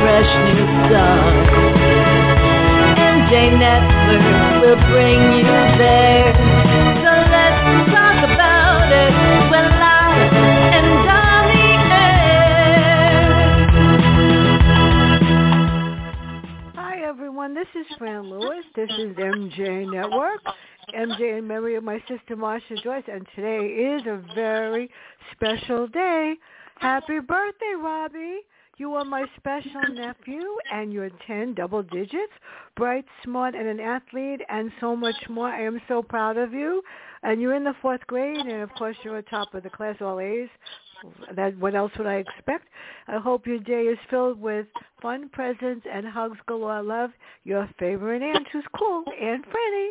fresh new start. MJ Network will bring you there. So let's talk about it. Live and on the air. Hi everyone, this is Fran Lewis. This is MJ Network. MJ in memory of my sister Marsha Joyce, and today is a very special day. Happy birthday, Robbie. You are my special nephew, and you're 10 double digits, bright, smart, and an athlete, and so much more. I am so proud of you. And you're in the fourth grade, and of course you're on top of the class, all A's. That what else would I expect? I hope your day is filled with fun presents and hugs galore. Love your favorite aunt, who's cool, Aunt Franny.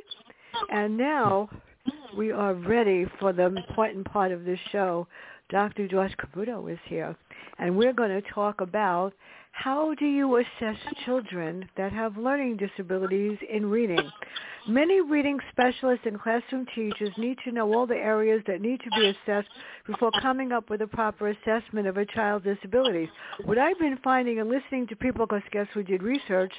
And now we are ready for the important part of this show. Dr. George Cavuto is here, and we're going to talk about how do you assess children that have learning disabilities in reading. Many reading specialists and classroom teachers need to know all the areas that need to be assessed before coming up with a proper assessment of a child's disabilities. What I've been finding and listening to people, because guess we did research,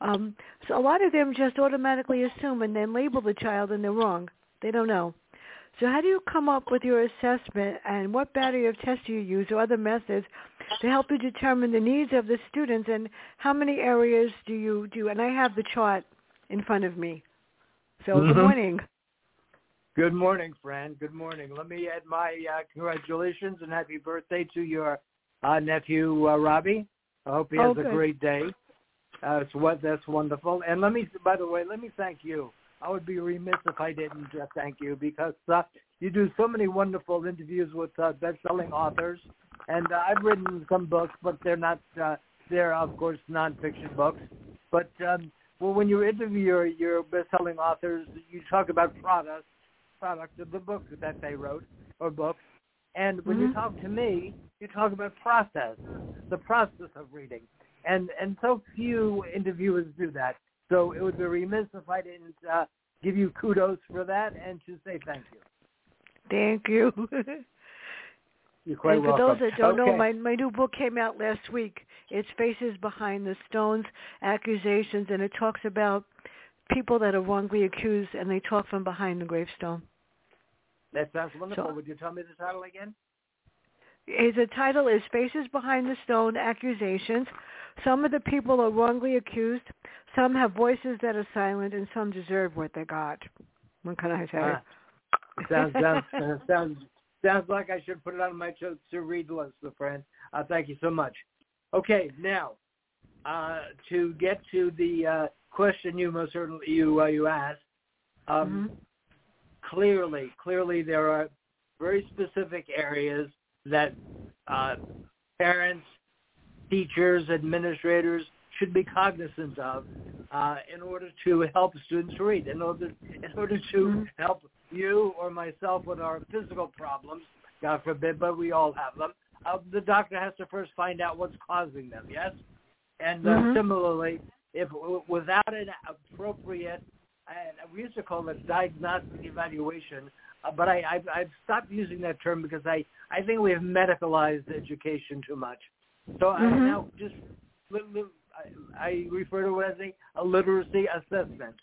um, so a lot of them just automatically assume and then label the child and they're wrong. They don't know. So how do you come up with your assessment and what battery of tests do you use or other methods to help you determine the needs of the students and how many areas do you do? And I have the chart in front of me. So Mhm. good morning. Good morning, Fran. Good morning. Let me add my uh, congratulations and happy birthday to your uh, nephew uh, Robbie. I hope he has Oh, a great day. Uh, it's what that's wonderful. And let me, by the way, let me thank you. I would be remiss if I didn't uh, thank you because uh, you do so many wonderful interviews with uh, best-selling authors, and uh, I've written some books, but they're not. Uh, they're of course nonfiction books. But um, well, when you interview your, your best-selling authors, you talk about products product of the book that they wrote or books. And when you Mhm. talk to me, you talk about process, the process of reading. And and so few interviewers do that. So it would be remiss if I didn't uh, give you kudos for that and to say thank you. Thank you. You're quite and for welcome. those that don't know, my my new book came out last week. It's Faces Behind the Stones, Accusations, and it talks about people that are wrongly accused, and they talk from behind the gravestone. that sounds wonderful. So- would you tell me the title again? His title is Faces Behind the Stone, Accusations. Some of the people are wrongly accused. Some have voices that are silent, and some deserve what they got. What can I say? Ah, sounds sounds uh, sounds sounds like I should put it on my to, to read list, my friend. Uh, thank you so much. Okay, now uh, to get to the uh, question you most certainly you uh, you asked. Um, Mhm. Clearly, clearly there are very specific areas that uh, parents, teachers, administrators should be cognizant of uh, in order to help students read, in order in order to Mhm. help you or myself with our physical problems, God forbid, but we all have them. Uh, the doctor has to first find out what's causing them. Yes, and uh, Mhm. similarly, if without an appropriate, and we used to call it diagnostic evaluation, uh, but I, I've, I've stopped using that term because I, I think we have medicalized education too much. So I Mhm. now just I, I refer to it as a, a literacy assessment.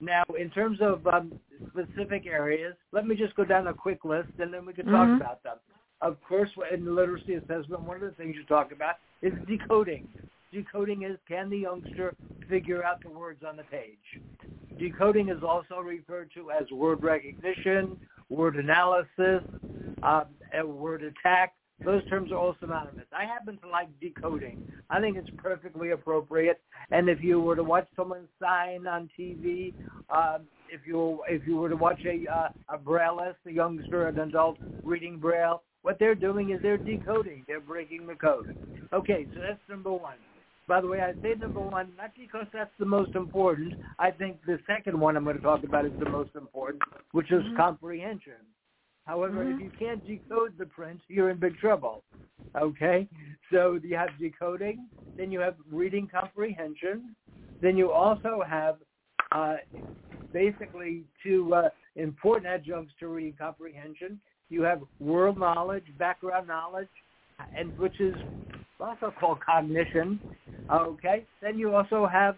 Now, in terms of um, specific areas, let me just go down a quick list, and then we can talk Mhm. about them. Of course, in the literacy assessment, one of the things you talk about is decoding. Decoding is can the youngster figure out the words on the page? Decoding is also referred to as word recognition, word analysis, um, word attack. Those terms are all synonymous. I happen to like decoding. I think it's perfectly appropriate. And if you were to watch someone sign on TV, um, if you if you were to watch a uh, a brailleist, a youngster, an adult reading braille, what they're doing is they're decoding. They're breaking the code. Okay, so that's number one. By the way, I say number one not because that's the most important. I think the second one I'm going to talk about is the most important, which is Mhm. comprehension. However, Mhm. if you can't decode the print, you're in big trouble. Okay? So you have decoding, then you have reading comprehension, then you also have uh, basically two uh, important adjuncts to reading comprehension. You have world knowledge, background knowledge, and which is also called cognition. Okay? Then you also have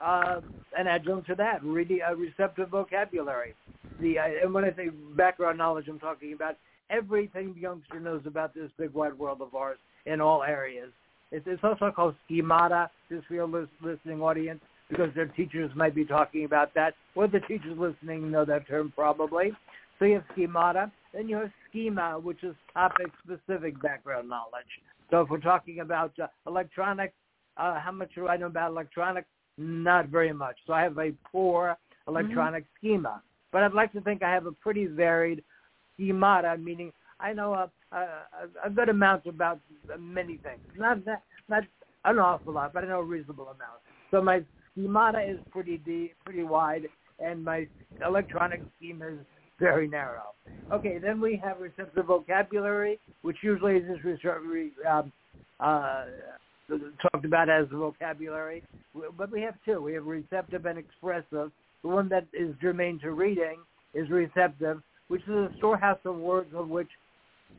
uh, an adjunct to that, reading a receptive vocabulary the uh, and when I say background knowledge, I'm talking about everything the youngster knows about this big wide world of ours in all areas. It's, it's also called schemata, for your listening audience, because their teachers might be talking about that, or the teachers listening know that term probably. So you have schemata, then you have schema, which is topic-specific background knowledge. So if we're talking about uh, electronics, uh, how much do I know about electronics? Not very much. So I have a poor electronic schema but I'd like to think I have a pretty varied schemata, meaning I know a, a, a good amount about many things. Not that, not an awful lot, but I know a reasonable amount. So my schemata is pretty deep, pretty wide, and my electronic schema is very narrow. Okay, then we have receptive vocabulary, which usually is just um, uh, talked about as vocabulary, but we have two. We have receptive and expressive. The one that is germane to reading is receptive, which is a storehouse of words of which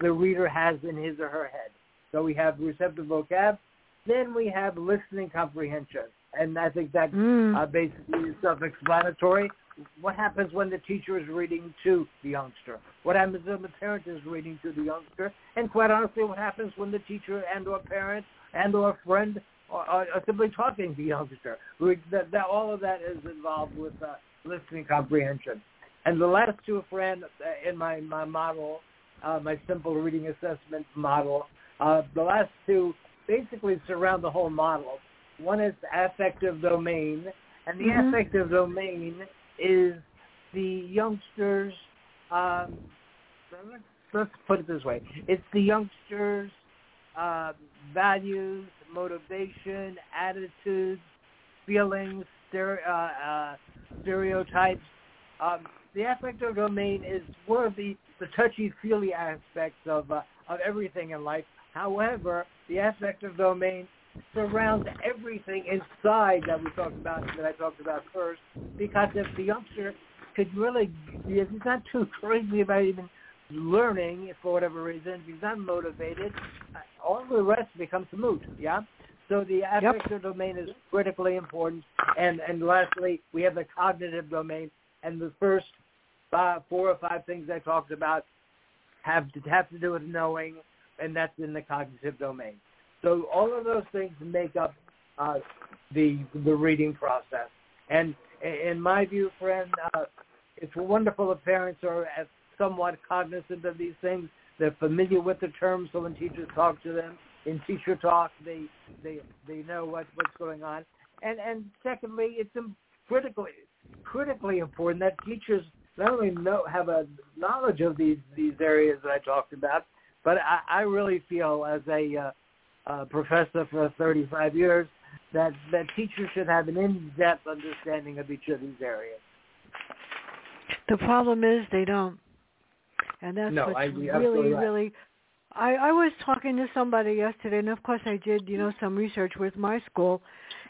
the reader has in his or her head. So we have receptive vocab. Then we have listening comprehension. And I think that Mm. uh, basically is self-explanatory. What happens when the teacher is reading to the youngster? What happens when the parent is reading to the youngster? And quite honestly, what happens when the teacher and or parent and or friend are, are, are simply talking to the youngster? We, that, that, all of that is involved with uh, listening comprehension. And the last two, friend, uh, in my, my model, uh, my simple reading assessment model, uh, the last two basically surround the whole model. One is the affective domain, and the Mhm. affective domain is the youngsters. Um, let's, let's put it this way: it's the youngsters' uh, values, motivation, attitudes, feelings, stere- uh, uh, stereotypes. Um, the affective domain is one of the, the touchy-feely aspects of uh, of everything in life. However, the affective domain surrounds everything inside that we talked about that I talked about first. Because if the youngster could really, if he's not too crazy about even learning for whatever reason, if he's not motivated, uh, all the rest becomes moot. Yeah. So the affective domain is critically important. And and lastly, we have the cognitive domain. And the first uh, four or five things I talked about have to have to do with knowing, and that's in the cognitive domain. So all of those things make up uh, the the reading process. And in my view, friend, uh, it's wonderful if parents are uh, somewhat cognizant of these things. They're familiar with the terms, so when teachers talk to them in teacher talk, they they they know what what's going on. And and secondly, it's critically critically important that teachers not only know have a knowledge of these these areas that I talked about, but I, I really feel as a uh, uh, professor for 35 years that that teachers should have an in-depth understanding of each of these areas. The problem is they don't, and that's No, what's I- really, right. really. I I was talking to somebody yesterday, and of course I did, you know, some research with my school,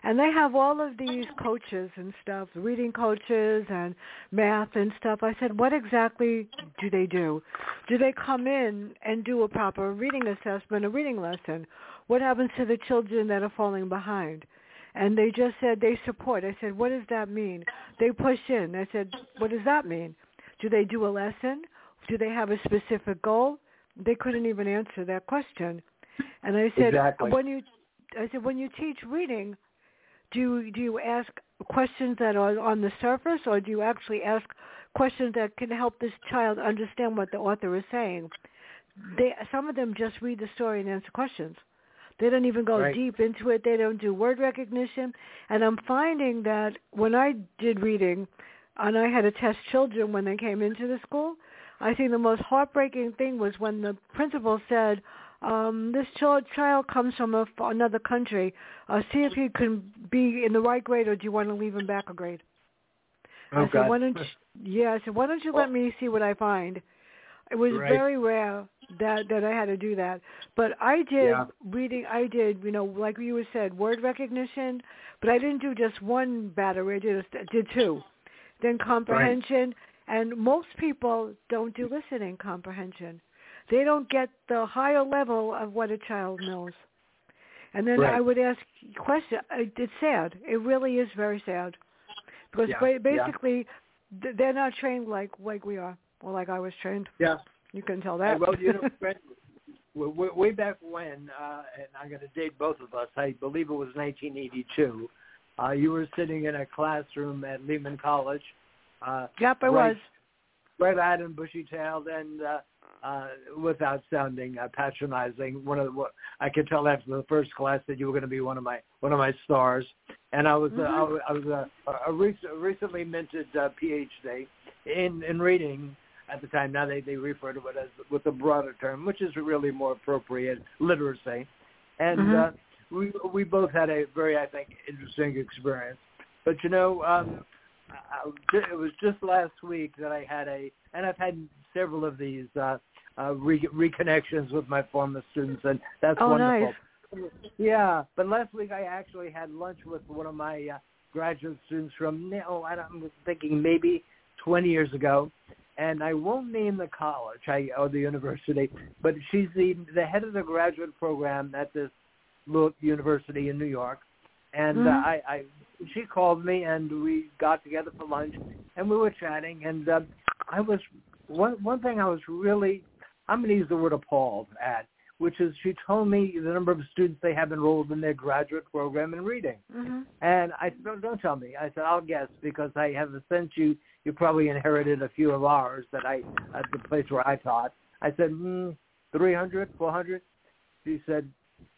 and they have all of these coaches and stuff, reading coaches and math and stuff. I said, what exactly do they do? Do they come in and do a proper reading assessment, a reading lesson? What happens to the children that are falling behind? And they just said they support. I said, what does that mean? They push in. I said, what does that mean? Do they do a lesson? Do they have a specific goal? They couldn't even answer that question. And I said, Exactly. when you, I said, when you teach reading, do you, do you ask questions that are on the surface, or do you actually ask questions that can help this child understand what the author is saying? They some of them just read the story and answer questions. They don't even go Right. deep into it. They don't do word recognition. And I'm finding that when I did reading, and I had to test children when they came into the school, I think the most heartbreaking thing was when the principal said, um, this child, child comes from a, another country. Uh, see if he can be in the right grade, or do you want to leave him back a grade? Oh, I said, God. why don't you, yeah, I said, why don't you let me see what I find? It was Right. very rare that that I had to do that, but I did Yeah. reading. I did, you know, like you said, word recognition, but I didn't do just one battery. I did I did two, then comprehension, and most people don't do listening comprehension. They don't get the higher level of what a child knows. And then Right. I would ask question. Uh, it's sad. It really is very sad because Yeah, ba- yeah. basically they're not trained like like we are, or like I was trained. Yeah. You can tell Hey, that. well, you know, Fran, w- w- way back when, uh, and I'm going to date both of us. I believe it was 1982. Uh, you were sitting in a classroom at Lehman College. Uh, yep, I right, was. red-eyed and bushy-tailed, and uh, uh, without sounding uh, patronizing. One of the, what- I could tell after the first class that you were going to be one of my one of my stars. And I was uh, I Mhm. was, I was a, a rec- recently minted uh, PhD in in reading at the time. Now they they refer to it as with a broader term, which is really more appropriate, literacy. And Mhm. uh, we we both had a very I think interesting experience. But you know. um I, it was just last week that I had a, and I've had several of these uh, uh, re- reconnections with my former students, and that's Oh, wonderful. nice. Yeah, but last week I actually had lunch with one of my uh, graduate students from, oh, I I'm thinking maybe 20 years ago, and I won't name the college I, or the university, but she's the the head of the graduate program at this little university in New York, and Mhm. uh, I, I she called me and we got together for lunch and we were chatting and um, I was one one thing I was really I'm going to use the word appalled at, which is she told me the number of students they have enrolled in their graduate program in reading. Mhm. And I said, don't, don't tell me. I said, I'll guess because I have a sense you you probably inherited a few of ours that I at the place where I taught. I said, mm, 300, 400. She said,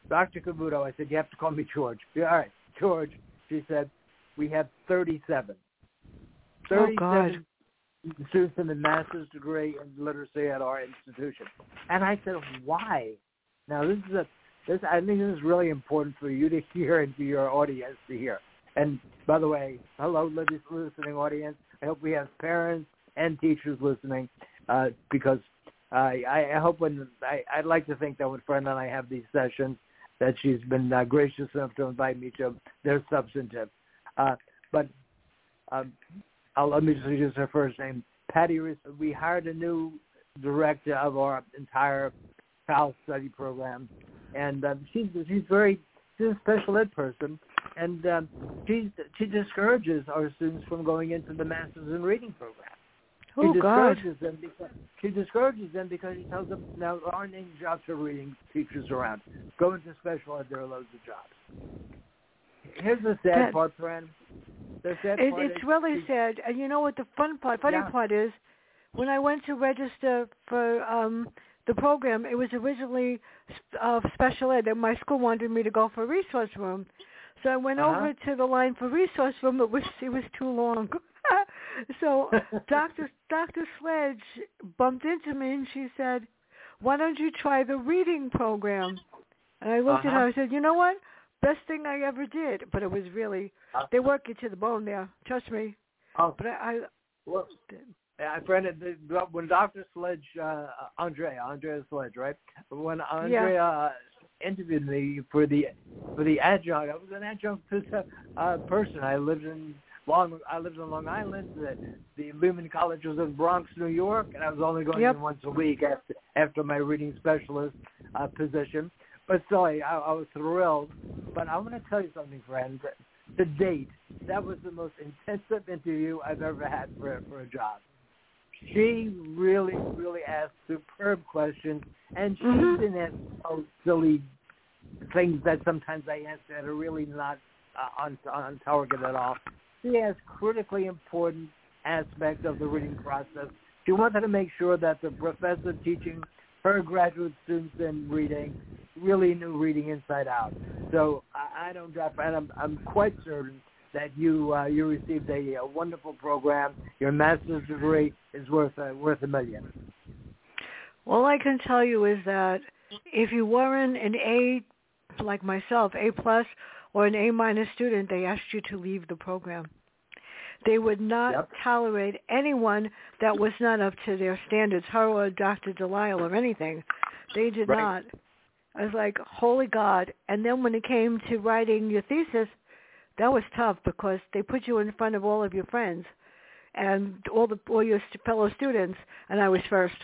Dr. Cavuto. I said, you have to call me George. Yeah, all right, George. She said, we have 37. Oh, God. students in the master's degree in literacy at our institution. And I said, why? Now this is a this I think this is really important for you to hear and for your audience to hear. And by the way, hello, listening audience. I hope we have parents and teachers listening uh, because I, I hope when I, I'd like to think that when Fran and I have these sessions, that she's been uh, gracious enough to invite me to. They're substantive, uh, but um, I'll, let me just use her first name. Patty, we hired a new director of our entire PAL study program, and um, she's she's very she's a special ed person, and um, she she discourages our students from going into the masters in reading program. Oh she God. discourages them because she discourages them because she tells them now there aren't any jobs for reading teachers around. Go into special ed, there are loads of jobs. Here's the sad That- part, Fran. The sad It, part it's is really she- sad. And you know what the fun part, funny Yeah. part is, when I went to register for um the program, it was originally uh, special ed, and my school wanted me to go for resource room. So I went Uh-huh. over to the line for resource room. It was it was too long. so Doctor Doctor Sledge bumped into me and she said, "Why don't you try the reading program?" And I looked at her. Uh-huh. I said, "You know what? Best thing I ever did." But it was really they work you to the bone there. Trust me. oh, But I, I well, I friend the, when Doctor Sledge, uh, Andrea, Andrea Sledge, right? When Andrea uh, interviewed me for the for the adjunct, I was an adjunct uh, person. I lived in Long, I lived in Long Island. The, the Lehman College was in Bronx, New York, and I was only going Yep. in once a week after after my reading specialist uh, position. But still, I, I was thrilled. But I want to tell you something, friend. To date, that was the most intensive interview I've ever had for for a job. She really, really asked superb questions, and she Mhm. didn't ask oh, silly things that sometimes I answer that are really not uh, on on target at all. She asked critically important aspects of the reading process. She wanted to make sure that the professor teaching her graduate students in reading really knew reading inside out. So I, I don't drop, and I'm, I'm quite certain that you uh, you received a, a wonderful program. Your master's degree is worth uh, worth a million. All I can tell you is that if you weren't an A, like myself, A plus or an A minus student, they asked you to leave the program. They would not Yep. tolerate anyone that was not up to their standards, her or Dr. Delisle or anything. They did Right. not. I was like, holy God. And then when it came to writing your thesis, that was tough because they put you in front of all of your friends and all the all your fellow students, and I was first.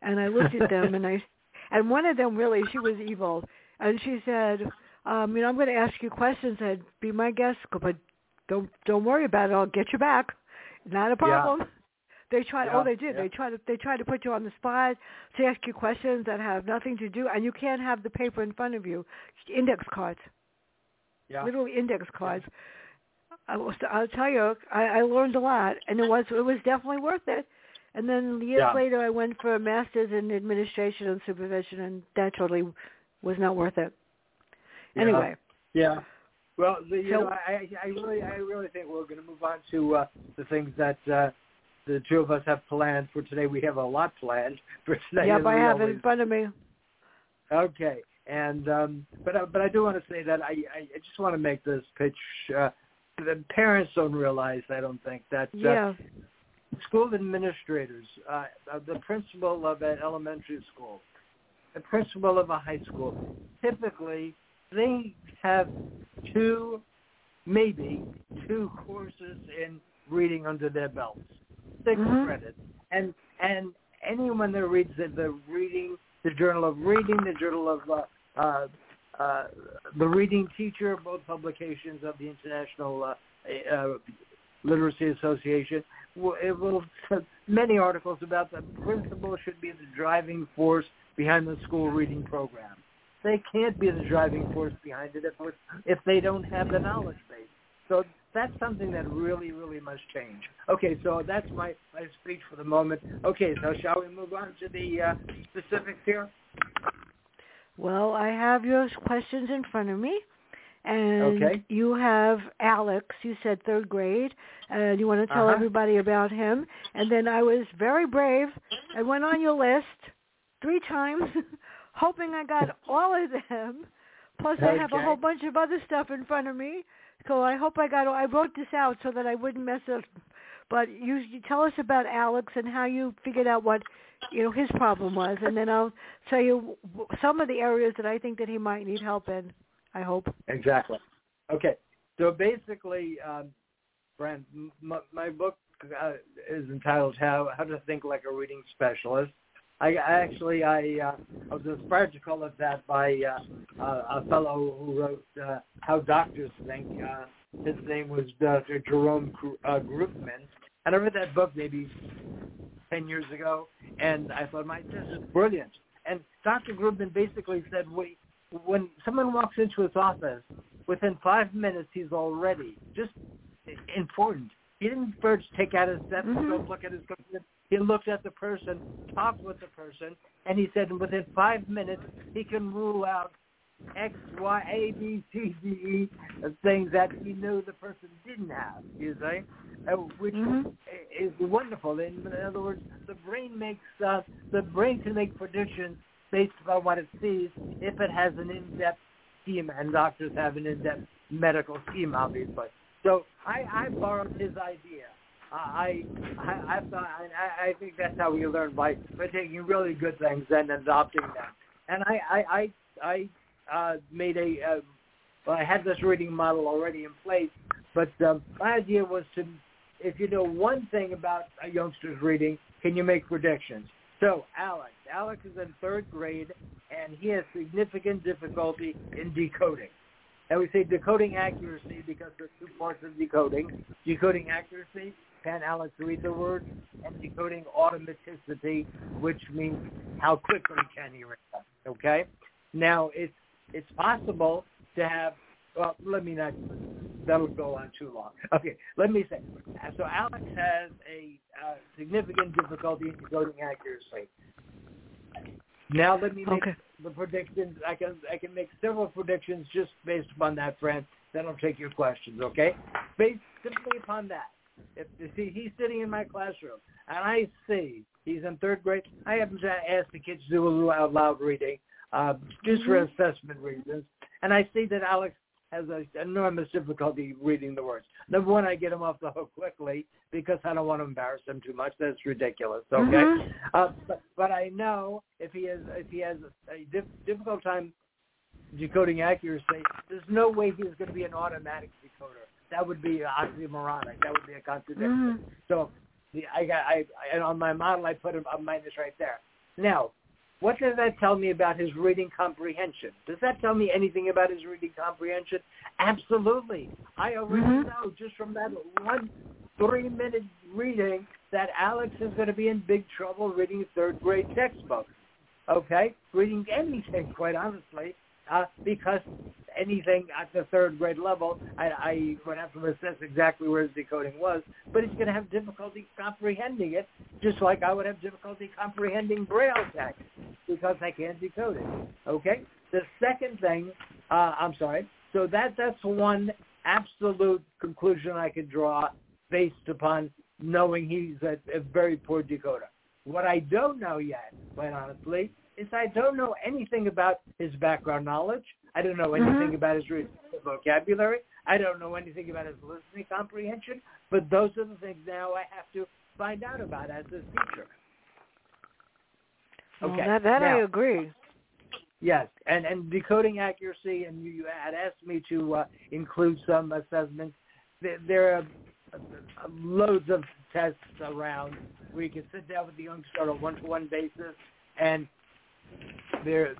And I looked at them, and I, and one of them really, she was evil, and she said, um, you know, I'm going to ask you questions. and be my guest, but don't don't worry about it. I'll get you back. Not a problem. They try. Yeah, oh, they did. yeah. They try to. They try to put you on the spot to ask you questions that have nothing to do, and you can't have the paper in front of you. Index cards, Yeah. literally index cards. I will, I'll tell you, I, I learned a lot, and it was it was definitely worth it. And then years Yeah. later, I went for a master's in administration and supervision, and that totally was not worth it. Yeah. Anyway, Yeah. Well, the, you So- know, I, I really, I really think we're going to move on to uh, the things that uh, the two of us have planned for today. We have a lot planned for today. yep, I have it in front of me. Okay, and um, but uh, but I do want to say that I I I just want to make this pitch. Uh, the parents don't realize, I don't think, that uh, Yeah. school administrators, uh, uh, the principal of an elementary school, the principal of a high school, typically they have two, maybe two courses in reading under their belts, 6 Mhm. credits, and and anyone that reads the, the reading, the Journal of Reading, the Journal of uh, uh, uh, the Reading Teacher, both publications of the International uh, uh, Literacy Association, it will many articles about the principal should be the driving force behind the school reading program. They can't be the driving force behind it if if they don't have the knowledge base. So that's something that really, really must change. Okay, so that's my, my speech for the moment. Okay, so shall we move on to the uh, specifics here? Well, I have your questions in front of me. And Okay. you have Alex, you said third grade, and you want to tell Uh-huh. everybody about him. And then I was very brave. I went on your list three times, hoping I got all of them. Plus, I have a whole bunch of other stuff in front of me. So I hope I got. I wrote this out so that I wouldn't mess up. But you, you tell us about Alex and how you figured out what you know his problem was, and then I'll tell you some of the areas that I think that he might need help in. I hope. Exactly. Okay, so basically, um, Fran, my, my book uh, is entitled "How How to Think Like a Reading Specialist." I, I actually I, uh, I was inspired to call it that by uh, uh, a fellow who wrote uh, "How Doctors Think." Uh, his name was Dr. Jerome uh, Groopman, and I read that book maybe ten years ago, and I thought, "My, this is brilliant." And Dr. Groopman basically said, "Wait, when someone walks into his office, within five minutes he's already just important. He didn't first take out his stethoscope, Mhm. look at his computer. He looked at the person, talked with the person, and he said within five minutes he can rule out X, Y, A, B, C, D, E, things that he knew the person didn't have. You see, uh, which Mhm. is wonderful. In, in other words, the brain makes uh, the brain can make predictions based on what it sees if it has an in-depth schema, and doctors have an in-depth medical scheme, obviously. So I, I borrowed his idea. I, I, I thought, I, I think that's how we learn by, by taking really good things and adopting them. And I, I, I, I uh, made a, uh, well, I had this reading model already in place, but um, my idea was to, if you know one thing about a youngster's reading, can you make predictions? So Alex, Alex is in third grade, and he has significant difficulty in decoding. And we say decoding accuracy because there's two parts of decoding. Decoding accuracy, can Alex read the words? And decoding automaticity, which means how quickly can he read them. Okay? Now, it's, it's possible to have, well, let me not, that'll go on too long. Okay, let me say, so Alex has a uh, significant difficulty in decoding accuracy. Now let me make Okay. the predictions. I can I can make several predictions just based upon that, friend. Then I'll take your questions. Okay? Based simply upon that. If you see he's sitting in my classroom and I see he's in third grade, I happen to ask the kids to do a little out loud reading, uh, just for assessment reasons, and I see that Alex has an enormous difficulty reading the words. Number one, I get him off the hook quickly because I don't want to embarrass him too much. That's ridiculous. Okay, Mhm. uh, but, but I know if he has if he has a dif- difficult time decoding accuracy, there's no way he's going to be an automatic decoder. That would be oxymoronic. That would be a contradiction. Mhm. So the, I got I, I and on my model I put a, a minus right there. Now, what does that tell me about his reading comprehension? Does that tell me anything about his reading comprehension? Absolutely. I already Mhm. know just from that one three minute reading that Alex is going to be in big trouble reading third grade textbooks. Okay, reading anything, quite honestly, uh, because anything at the third grade level, I, I would have to assess exactly where his decoding was, but he's going to have difficulty comprehending it, just like I would have difficulty comprehending Braille text because I can't decode it. Okay. The second thing, uh, I'm sorry. So that that's one absolute conclusion I could draw based upon knowing he's a, a very poor decoder. What I don't know yet, quite honestly, is I don't know anything about his background knowledge. I don't know anything Mhm. about his vocabulary. I don't know anything about his listening comprehension. But those are the things now I have to find out about as his teacher. Well, Okay. that that I agree. Yes, and and decoding accuracy, and you, you had asked me to uh, include some assessments. There, there are uh, loads of tests around where you can sit down with the youngster on a one-to-one basis, and there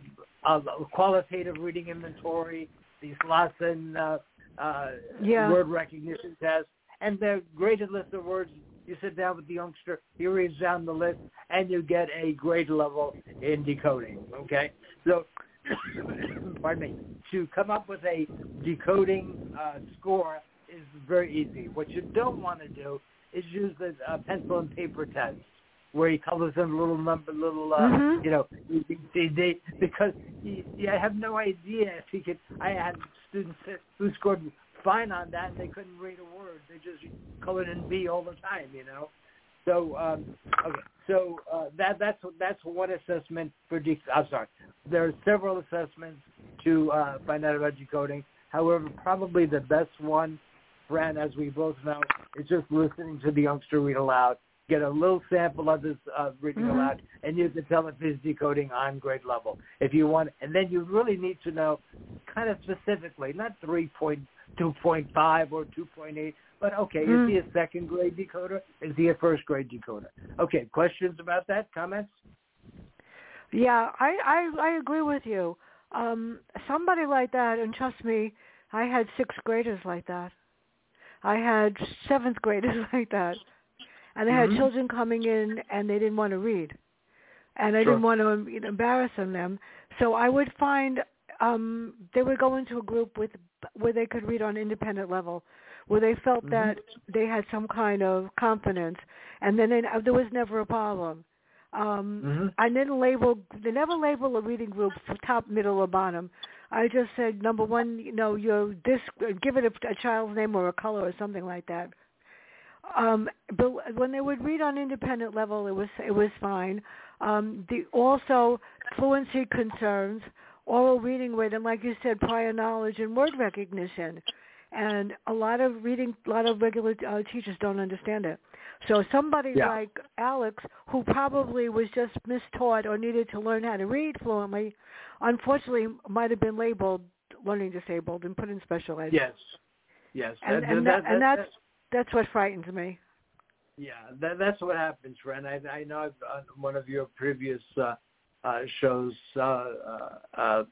a qualitative reading inventory, these Slosson uh, uh, Yeah. word recognition tests, and the graded list of words. You sit down with the youngster, he reads down the list, and you get a grade level in decoding. Okay, so pardon me. To come up with a decoding uh, score is very easy. What you don't want to do is use the uh, pencil and paper test where he colors in little number, little, uh, Mhm. you know, they, they, because you, you have no idea if he could. I had students who scored fine on that and they couldn't read a word. They just colored in B all the time, you know. So um, okay, so uh, that that's that's one assessment for. De- I'm sorry. There are several assessments to uh, find out about decoding. However, probably the best one, Fran, as we both know, is just listening to the youngster read aloud. Get a little sample of this uh, reading Mhm. aloud, and you can tell if he's decoding on grade level. If you want, and then you really need to know, kind of specifically, not three point two point five or two point eight, but okay, Mm. is he a second grade decoder? Is he a first grade decoder? Okay, questions about that? Comments? Yeah, I I I agree with you. Um, somebody like that, and trust me, I had sixth graders like that. I had seventh graders like that, and I had Mhm. children coming in and they didn't want to read, and I Sure. didn't want to you know, embarrass them. So I would find um, they would go into a group with where they could read on an independent level, where they felt Mhm. that they had some kind of confidence, and then they, there was never a problem. Um, Mhm. I didn't label. They never label a reading group for top, middle, or bottom. I just said number one. You know, you're this. Give it a, a child's name or a color or something like that. Um, but when they would read on independent level, it was it was fine. Um, the also fluency concerns, oral reading rate, and like you said, prior knowledge and word recognition. And a lot of reading, a lot of regular uh, teachers don't understand it. So somebody Yeah. like Alex, who probably was just mistaught or needed to learn how to read fluently, unfortunately might have been labeled learning disabled and put in special ed. Yes. Yes. And, That- and, that- that, and that- that's that's what frightens me. Yeah, that, that's what happens, Fran. I, I know I've, on one of your previous uh, uh, shows uh, uh, uh,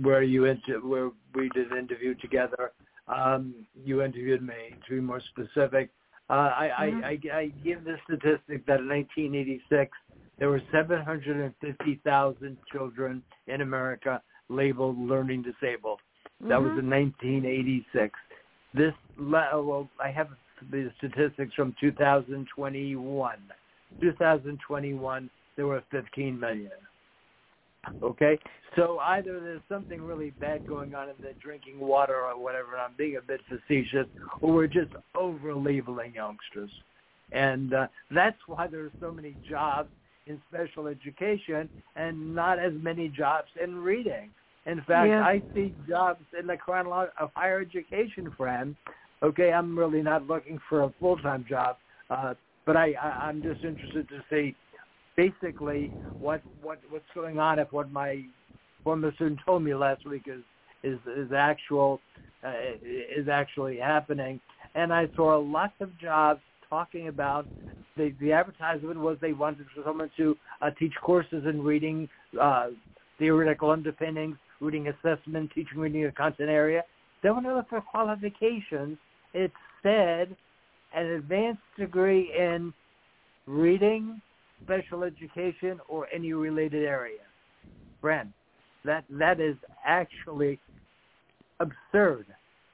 where you inter- where we did an interview together. Um, you interviewed me. To be more specific, uh, I, Mhm. I, I, I give the statistic that in 1986 there were 750,000 children in America labeled learning disabled. That was Mhm. in 1986. This, well, I have the statistics from 2021. 2021, there were 15 million. Okay, so either there's something really bad going on in the drinking water or whatever, and I'm being a bit facetious, or we're just over labeling youngsters, and uh, that's why there's so many jobs in special education and not as many jobs in reading. In fact, Yeah. I see jobs in the Chronicle of Higher Education, friend. Okay, I'm really not looking for a full-time job, uh, but I, I, I'm just interested to see basically what what what's going on if what my former student told me last week is is is actual uh, is actually happening. And I saw lots of jobs talking about the the advertisement was they wanted for someone to uh, teach courses in reading, uh, theoretical underpinnings, reading assessment, teaching reading in a content area. Then when I looked for qualifications, it said an advanced degree in reading, special education, or any related area. Fran, that that is actually absurd.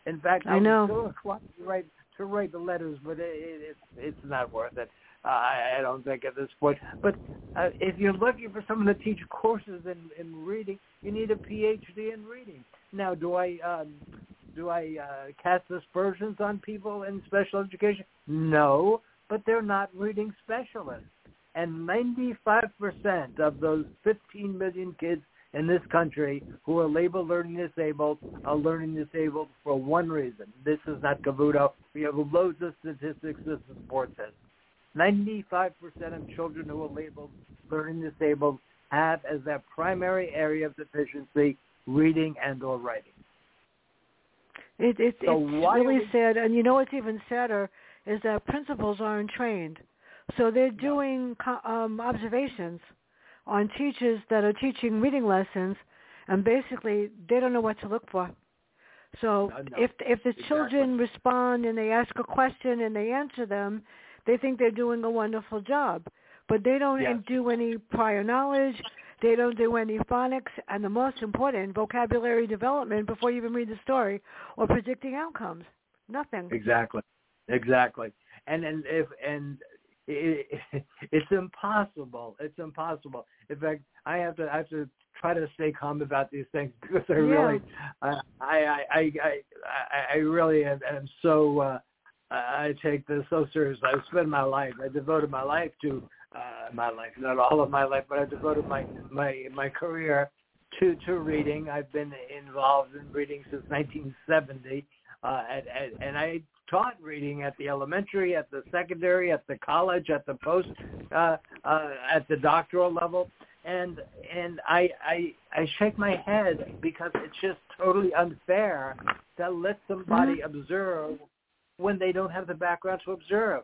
In fact, I know. so inclined to write to write the letters, but it, it, it's it's not worth it. Uh, I, I don't think at this point. But uh, if you're looking for someone to teach courses in, in reading, you need a PhD in reading. Now, do I um, do I uh, cast aspersions on people in special education? No, but they're not reading specialists. And 95% of those 15 million kids in this country who are labeled learning disabled are learning disabled for one reason. This is not Cavuto. We have loads of statistics to support this. 95% of children who are labeled learning disabled have as their primary area of deficiency reading and or writing. It, it, So it's really we- sad, and you know what's even sadder is that principals aren't trained, so they're doing um, observations on teachers that are teaching reading lessons, and basically they don't know what to look for. So No, no. if if the children respond and they ask a question and they answer them, they think they're doing a wonderful job, but they don't Yes. do any prior knowledge. They don't do any phonics, and the most important, vocabulary development before you even read the story or predicting outcomes. Nothing. Exactly, exactly. And and if and it, it's impossible. It's impossible. In fact, I have to I have to try to stay calm about these things because I really uh, I, I I I I I really am, am so uh, I take this so seriously. I've spent my life. I devoted my life to uh, my life, not all of my life, but I devoted my my my career to to reading. I've been involved in reading since 1970, uh, and, and, and I taught reading at the elementary, at the secondary, at the college, at the post, uh, uh, at the doctoral level, and and I I I shake my head because it's just totally unfair to let somebody observe when they don't have the background to observe.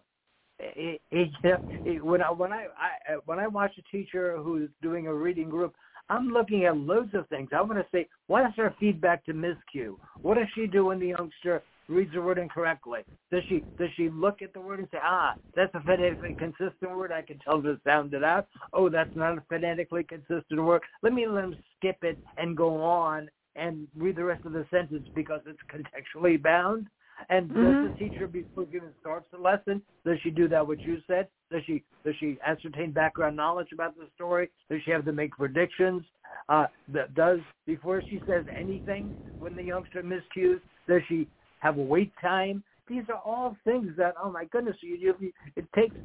It, it, it, when I when I, I when I watch a teacher who's doing a reading group, I'm looking at loads of things. I want to say, what is her feedback to Ms. Q? What does she do when the youngster reads the word incorrectly? Does she does she look at the word and say, ah, that's a phonetically consistent word? I can tell to sound it out. Oh, that's not a phonetically consistent word. Let me let him skip it and go on and read the rest of the sentence because it's contextually bound. And Mhm. does the teacher before giving starts the lesson? Does she do that? What you said? Does she does she ascertain background knowledge about the story? Does she have to make predictions? Uh, does before she says anything when the youngster miscues? Does she have a wait time? These are all things that oh my goodness, you, you, it takes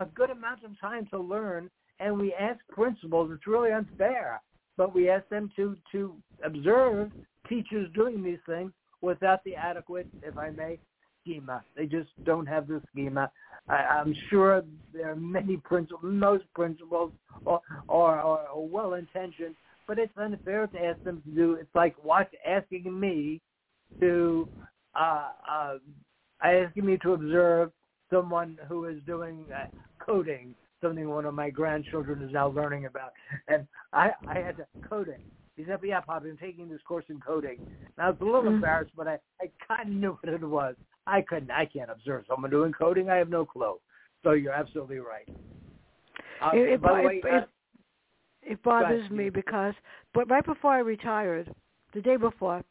a good amount of time to learn. And we ask principals, it's really unfair, but we ask them to to observe teachers doing these things without the adequate, if I may, schema. They just don't have the schema. I, I'm sure there are many principals, most principals are, are, are well-intentioned, but it's unfair to ask them to do. It's like watch asking me to uh, uh, asking me to observe someone who is doing uh, coding, something one of my grandchildren is now learning about, and I, I had to code it. He said, "Yeah, Pop, I'm taking this course in coding." Now it's a little Mhm. embarrassed, but I, I kind of knew what it was. I couldn't, I can't observe someone doing coding. I have no clue. So you're absolutely right. Uh, It- it- by the way, it- uh, It bothers me because, but right before I retired, the day before,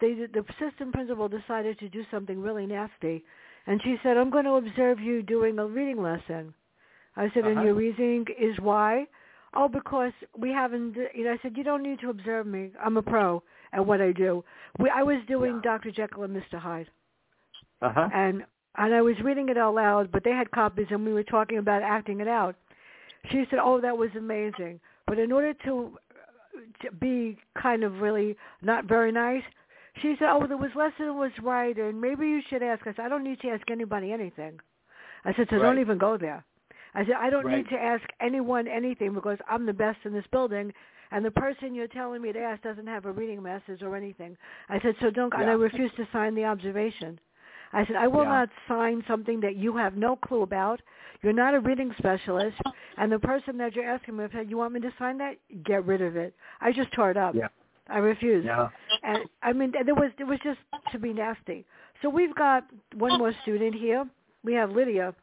they the assistant principal decided to do something really nasty, and she said, "I'm going to observe you doing a reading lesson." I said, "And Uh-huh. your reasoning is why?" Oh, because we haven't, you know, I said, you don't need to observe me. I'm a pro at what I do. We, I was doing Yeah. Dr. Jekyll and Mr. Hyde. Uh-huh. and and I was reading it out loud, but they had copies, and we were talking about acting it out. She said, "Oh, that was amazing," but in order to, to be kind of really not very nice, she said, "Oh, there was less than was right, and maybe you should ask." Said, "I don't need to ask anybody anything." I said, "So don't even go there." I said, "I don't Right. need to ask anyone anything because I'm the best in this building." And the person you're telling me to ask doesn't have a reading message or anything. I said, so don't, and I Yeah. refuse to sign the observation. I said, I will Yeah. not sign something that you have no clue about. You're not a reading specialist, and the person that you're asking me, if you want me to sign that, get rid of it. I just tore it up. Yeah. I refused. Yeah. And I mean, there was it was just to be nasty. So we've got one more student here. We have Lydia.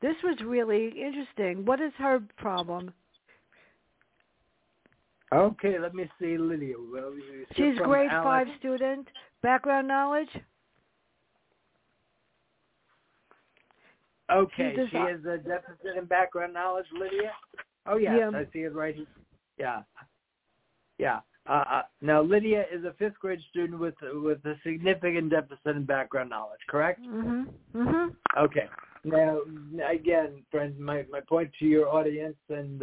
This was really interesting. What is her problem? Okay, let me see Lydia. Well, She's grade Alex. five student. Background knowledge. Okay, She she has a deficit in background knowledge, Lydia. Oh yes, Yeah. I see it right here. Yeah, yeah. Uh, uh, now Lydia is a fifth grade student with with a significant deficit in background knowledge. Correct? Mhm. Mhm. Okay. Now again, friends, my my point to your audience, and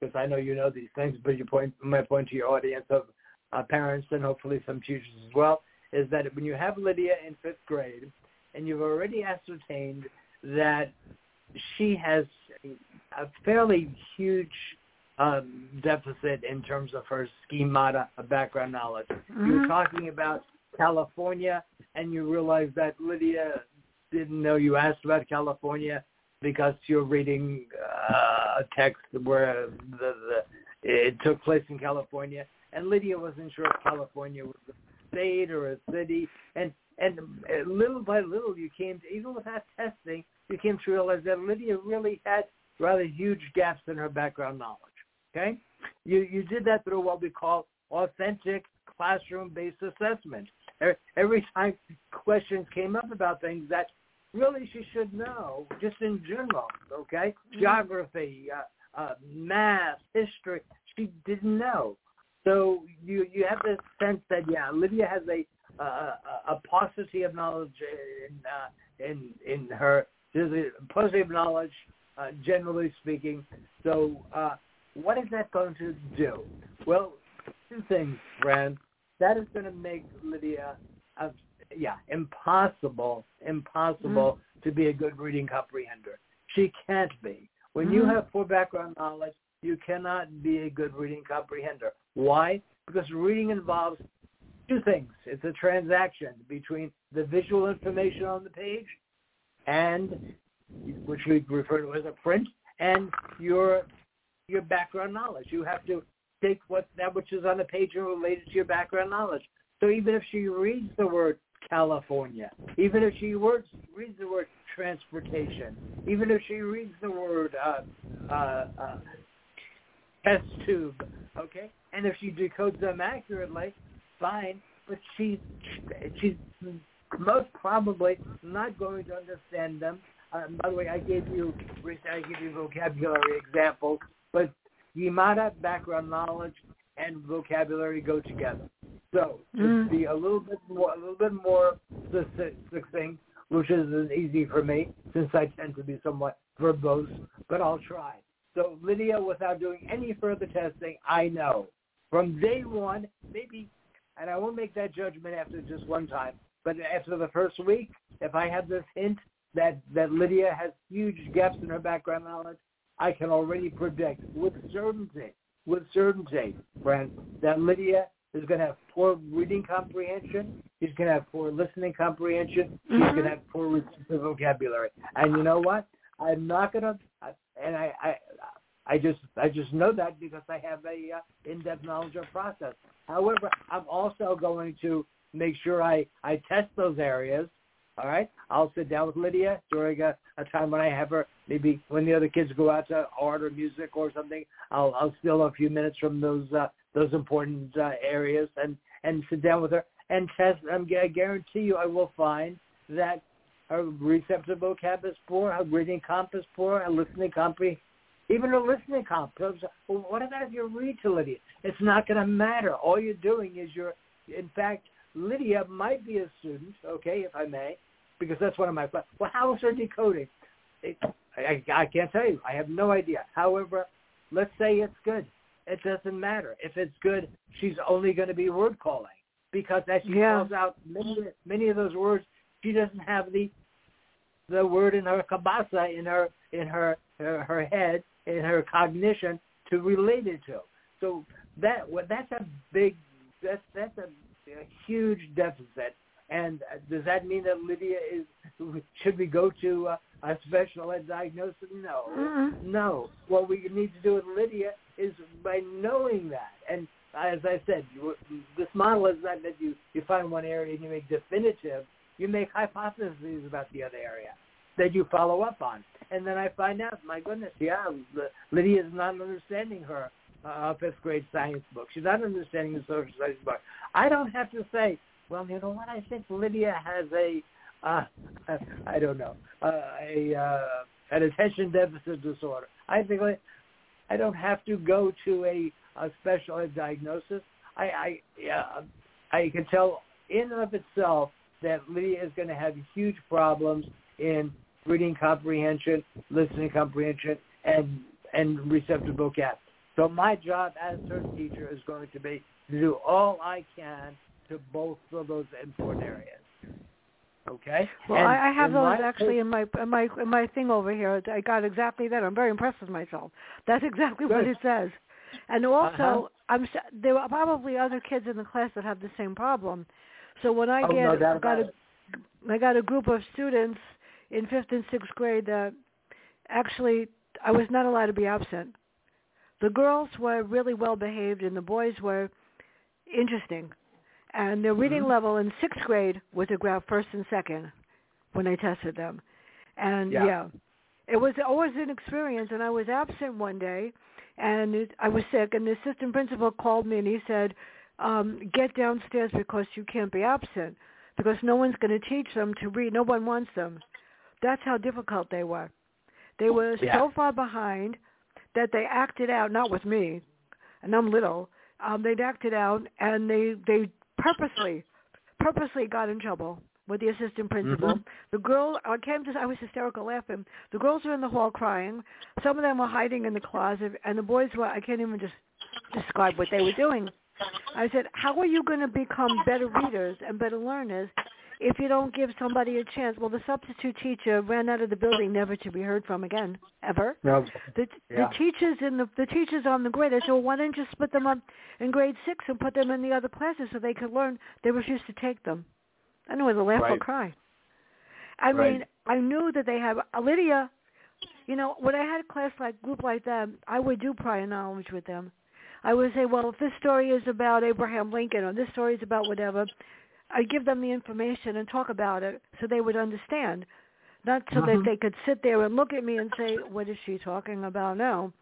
because I know you know these things, but your point, my point to your audience of uh, parents and hopefully some teachers as well, is that when you have Lydia in fifth grade, and you've already ascertained that she has a fairly huge um, deficit in terms of her schemata background knowledge. You're Mhm. talking about California, and you realize that Lydia didn't know you asked about California because you're reading uh, a text where the, the it took place in California, and Lydia wasn't sure if California was a state or a city, and and little by little you came to even without testing, you came to realize that Lydia really had rather huge gaps in her background knowledge. Okay, you you did that through what we call authentic classroom-based assessment. Every time questions came up about things that really she should know, just in general, okay, geography, uh, uh, math, history, she didn't know. So you you have this sense that yeah, Lydia has a uh, a paucity of knowledge in uh, in in her there's a paucity of knowledge, uh, generally speaking. So uh, what is that going to do? Well, two things, Fran. That is going to make Lydia, uh, yeah, impossible, impossible to be a good reading comprehender. She can't be. When you Mhm. have poor background knowledge, you cannot be a good reading comprehender. Why? Because reading involves two things. It's a transaction between the visual information on the page and which we refer to as a print and your your background knowledge. You have to take what that which is on the page and relate it to your background knowledge. So even if she reads the word California, even if she words, reads the word transportation, even if she reads the word uh, uh, uh, test tube, okay, and if she decodes them accurately, fine. But she's she's most probably not going to understand them. Uh, by the way, I gave you I gave you vocabulary examples, but schemata, background knowledge, and vocabulary go together. So to Mm. be a little bit more a little bit more succinct, which isn't easy for me since I tend to be somewhat verbose, but I'll try. So Lydia, without doing any further testing, I know from day one, maybe, and I won't make that judgment after just one time, but after the first week, if I have this hint that, that Lydia has huge gaps in her background knowledge, I can already predict with certainty, with certainty, Fran, that Lydia is going to have poor reading comprehension. She's going to have poor listening comprehension. She's Mhm. going to have poor vocabulary. And you know what? I'm not going to, and I, I, I just, I just know that because I have a uh, in-depth knowledge of process. However, I'm also going to make sure I, I test those areas. All right, I'll sit down with Lydia during a, a time when I have her. Maybe when the other kids go out to art or music or something, I'll I'll steal a few minutes from those uh, those important uh, areas and and sit down with her and test. I'm, I guarantee you, I will find that her receptive vocab is poor, her reading comp is poor, her listening compre even a listening comp. Well, what about if you read to Lydia? It's not going to matter. All you're doing is you're, in fact, Lydia might be a student, okay, if I may, because that's one of my. Well, how is her decoding? It, I, I can't tell you. I have no idea. However, let's say it's good. It doesn't matter. If it's good, she's only going to be word calling because as she Yeah. calls out many many of those words, she doesn't have the the word in her kabasa in her in her her, her head in her cognition to relate it to. So that that's a big that's that's a, a huge deficit. And does that mean that Lydia is? Should we go to uh, a special ed diagnosis? No, Mm-mm. no. What we need to do with Lydia is by knowing that. And as I said, you, this model is not that you you find one area and you make definitive. You make hypotheses about the other area that you follow up on. And then I find out, my goodness, yeah, Lydia is not understanding her uh, fifth grade science book. She's not understanding the social studies book. I don't have to say, well, you know what? I think Lydia has a, uh, I don't know, uh, a uh, an attention deficit disorder. I think I, don't have to go to a, a special ed diagnosis. I I, yeah, I can tell in and of itself that Lydia is going to have huge problems in reading comprehension, listening comprehension, and and receptive vocab. So my job as her teacher is going to be to do all I can to both of those important areas. Okay. Well, And I, have those actually in my in my in my thing over here. I got exactly that. I'm very impressed with myself. That's exactly what it says. And also, Uh-huh. I'm there are probably other kids in the class that have the same problem. So when I Oh, get no I got a I got a group of students in fifth and sixth grade that actually I was not allowed to be absent. The girls were really well behaved and the boys were interesting. And their reading Mhm. level in sixth grade was a graph first and second when I tested them. And Yeah. yeah, it was always an experience. And I was absent one day, and it, I was sick. And the assistant principal called me and he said, um, "Get downstairs because you can't be absent because no one's going to teach them to read. No one wants them." That's how difficult they were. They were Yeah. so far behind that they acted out. Not with me, and I'm little. Um, they'd acted out, and they they purposely purposely got in trouble with the assistant principal. Mhm. The girl, I came to, I was hysterical laughing. The girls were in the hall crying. Some of them were hiding in the closet, and the boys were. I can't even just describe what they were doing. I said, "How are you going to become better readers and better learners if you don't give somebody a chance?" Well, the substitute teacher ran out of the building, never to be heard from again, ever. No. The Yeah. the teachers in the the teachers on the grade. I said, well, why don't you split them up in grade six and put them in the other classes so they could learn? They refused to take them. I knew whether laugh or cry. I Right. mean, I knew that they had uh, Lydia. You know, when I had a class like group like that, I would do prior knowledge with them. I would say, well, if this story is about Abraham Lincoln or this story is about whatever, I give them the information and talk about it so they would understand, not so Mhm. that they could sit there and look at me and say, "What is she talking about now?"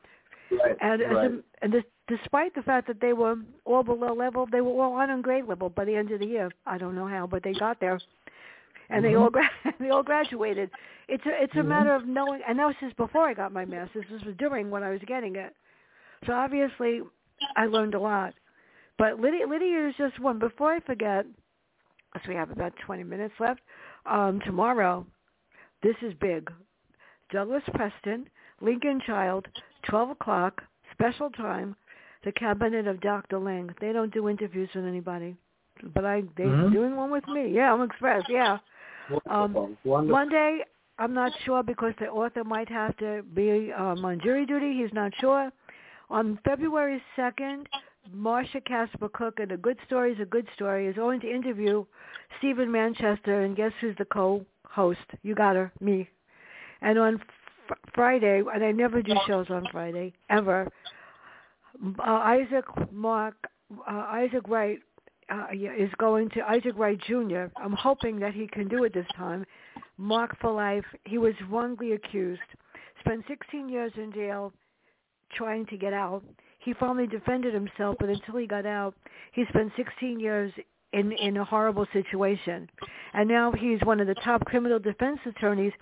Right. And as right. a, and this, despite the fact that they were all below level, they were all on grade level by the end of the year. I don't know how, but they got there, and they Mhm. all gra- they all graduated. It's a it's a Mhm. matter of knowing, and that was just before I got my master's. This was during when I was getting it. So obviously, I learned a lot. But Lydia, Lydia is just one. Before I forget, so we have about 20 minutes left. Um, tomorrow, this is big. Douglas Preston, Lincoln Child, 12 o'clock, special time, the cabinet of Dr. Leng. They don't do interviews with anybody, but I they're Mhm. doing one with me. Yeah, I'm express. Yeah. Um. Wonderful. Monday, I'm not sure because the author might have to be um, on jury duty. He's not sure. On February 2nd, Marsha Casper Cook and A Good Story is a Good Story is going to interview Steven Manchester, and guess who's the co-host? You got her, me. And on f- Friday, and I never do shows on Friday, ever, uh, Isaac Mark, uh, Isaac Wright uh, is going to, Isaac Wright Jr., I'm hoping that he can do it this time, Mark for Life. He was wrongly accused, spent 16 years in jail trying to get out. He finally defended himself, but until he got out, he spent 16 years in in a horrible situation. And now he's one of the top criminal defense attorneys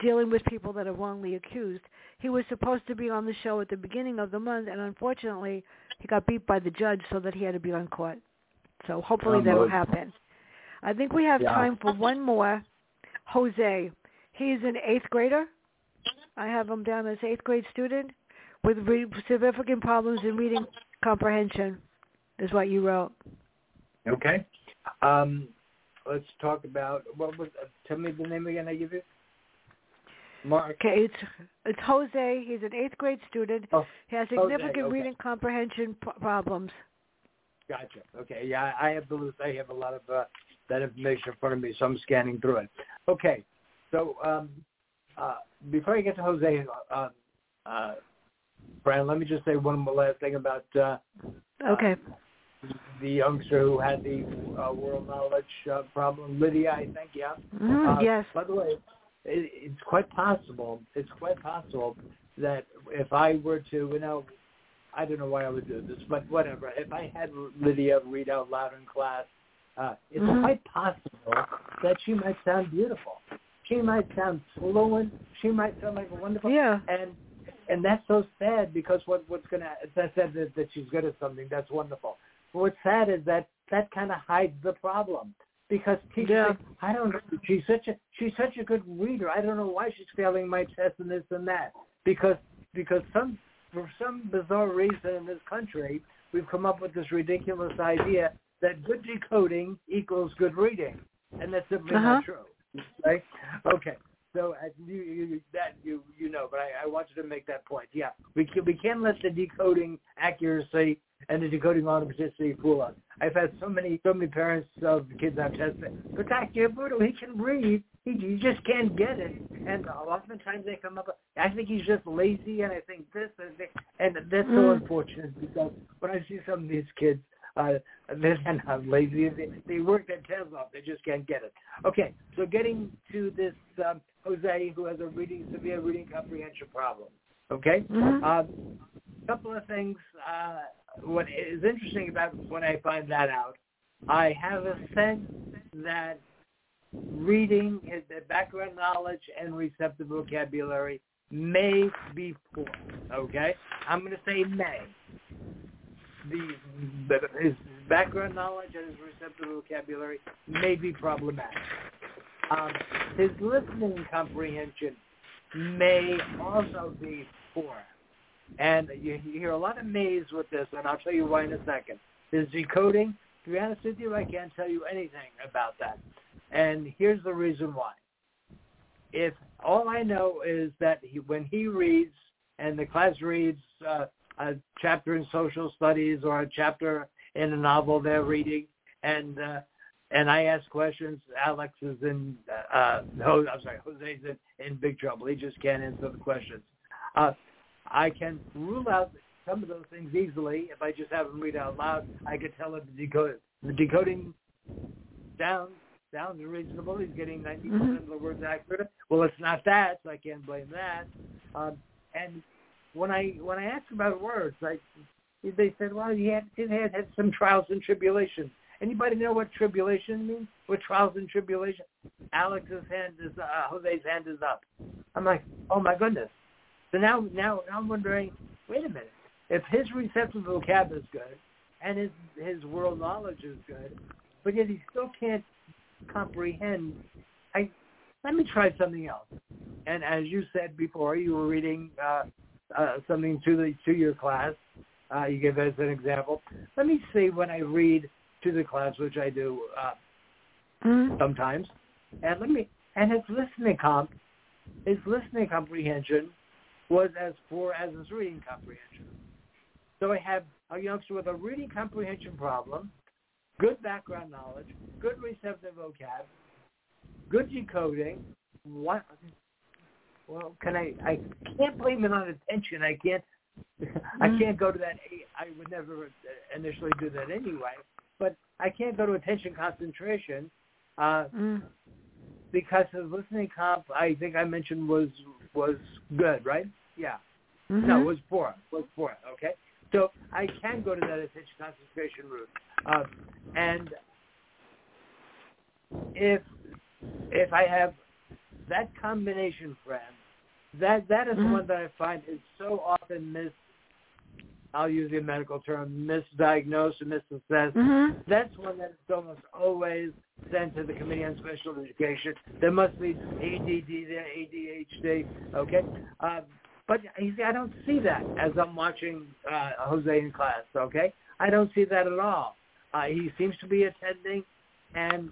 dealing with people that are wrongly accused. he was supposed to be on the show at the beginning of the month, and unfortunately, he got beat by the judge, so that he had to be on court. So hopefully Um, that will happen. I think we have Yeah. time for one more. Jose, he's an eighth grader. I have him down as eighth grade student with re- significant problems in reading comprehension, is what you wrote. Okay. Um, let's talk about what was. Uh, tell me the name again. I give you. Mark. Okay, it's it's Jose. He's an eighth grade student. Oh, He has Jose, significant okay. reading comprehension p- problems. Gotcha. Okay. Yeah, I I have the. I have a lot of uh, that information in front of me, so I'm scanning through it. Okay. So um, uh, before I get to Jose, uh, uh, Brian, let me just say one more last thing about uh, Okay. the youngster who had the uh, world knowledge uh, problem, Lydia. I think. Yeah. Mhm, Uh, yes. By the way, it, it's quite possible. It's quite possible that if I were to, you know, I don't know why I would do this, but whatever. If I had Lydia read out loud in class, uh, it's Mhm. quite possible that she might sound beautiful. She might sound fluent. She might sound like a wonderful. Yeah. And and that's so sad because what what's gonna that said that, that she's good at something. That's wonderful. But what's sad is that that kind of hides the problem because teachers Yeah. I don't know. She's such a she's such a good reader. I don't know why she's failing my test and this and that because because some for some bizarre reason in this country we've come up with this ridiculous idea that good decoding equals good reading, and that's simply Uh-huh. not true. Right? Okay. So uh, you, you, that you you know, but I, I wanted to make that point. Yeah, we can we can't let the decoding accuracy and the decoding authenticity fool us. I've had so many so many parents of kids I've tested, but Dr. Cavuto, he can read, he, he just can't get it, and oftentimes they come up. I think he's just lazy, and I think this and that, and that's so Mm. unfortunate because when I see some of these kids, uh, they're not lazy. They, they work their tails off. They just can't get it. Okay, so getting to this um, Jose who has a reading severe reading comprehension problem. Okay, Mhm. um, couple of things. Uh, what is interesting about when I find that out, I have a sense that reading, is the background knowledge, and receptive vocabulary may be poor. Okay, I'm going to say may. The his background knowledge and his receptive vocabulary may be problematic. Um, his listening comprehension may also be poor. And you, you hear a lot of maze with this, and I'll tell you why in a second. His decoding, to be honest with you, I can't tell you anything about that. And here's the reason why. If all I know is that he, when he reads and the class reads uh, a chapter in social studies or a chapter in a novel they're reading, and uh, and I ask questions, Alex is in, uh, uh, no, I'm sorry, Jose's in, in big trouble. He just can't answer the questions. Uh, I can rule out some of those things easily if I just have him read out loud. I could tell him the decode the decoding sounds sounds reasonable. He's getting ninety percent of the words accurate. Well, it's not that, so I can't blame that. Um, and when I when I asked about words, like they said, well, he had he had had some trials and tribulations. Anybody know what tribulation means? What trials and tribulation? Alex's hand is uh, Jose's hand is up. I'm like, oh my goodness. So now, now, I'm wondering, wait a minute. If his receptive vocab is good, and his his world knowledge is good, but yet he still can't comprehend, I let me try something else. And as you said before, you were reading uh, uh, something to the to your class. Uh, you gave us an example. Let me see when I read to the class, which I do uh, Mhm. sometimes, and let me and his listening comp, his listening comprehension was as poor as his reading comprehension. So I have a youngster with a reading comprehension problem, good background knowledge, good receptive vocab, good decoding. What? Well, can I? I can't blame it on attention. I can't. I Mm. can't go to that. I would never initially do that anyway. But I can't go to attention concentration uh, Mm. because the listening comp. I think I mentioned was was good, right? Yeah. No, Mhm. it was poor. It Was poor. Okay. So I can go to that attention concentration route, uh, and if if I have that combination, Fran, That that is Mhm. one that I find is so often mis. I'll use the medical term misdiagnosed or misassessed. Mhm. That's one that is almost always sent to the Committee on Special Education. There must be ADD there, ADHD. Okay, uh, but you see, I don't see that as I'm watching uh, Jose in class. Okay, I don't see that at all. Uh, he seems to be attending, and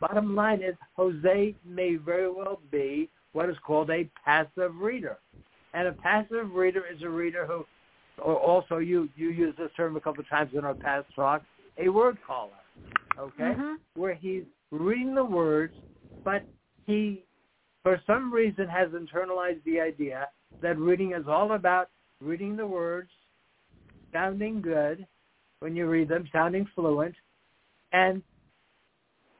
bottom line is Jose may very well be what is called a passive reader, and a passive reader is a reader who also you you use this term a couple of times in our past talk, a word caller, okay, Mhm. where he's reading the words, but he, for some reason, has internalized the idea that reading is all about reading the words, sounding good when you read them, sounding fluent, and